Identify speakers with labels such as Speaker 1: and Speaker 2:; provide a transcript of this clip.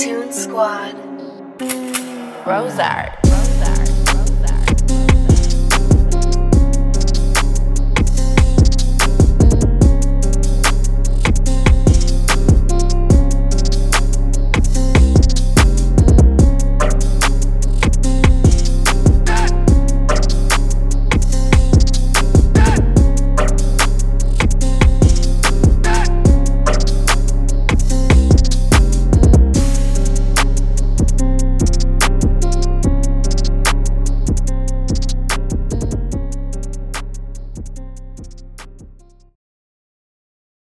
Speaker 1: Neptune Squad.
Speaker 2: Rosart.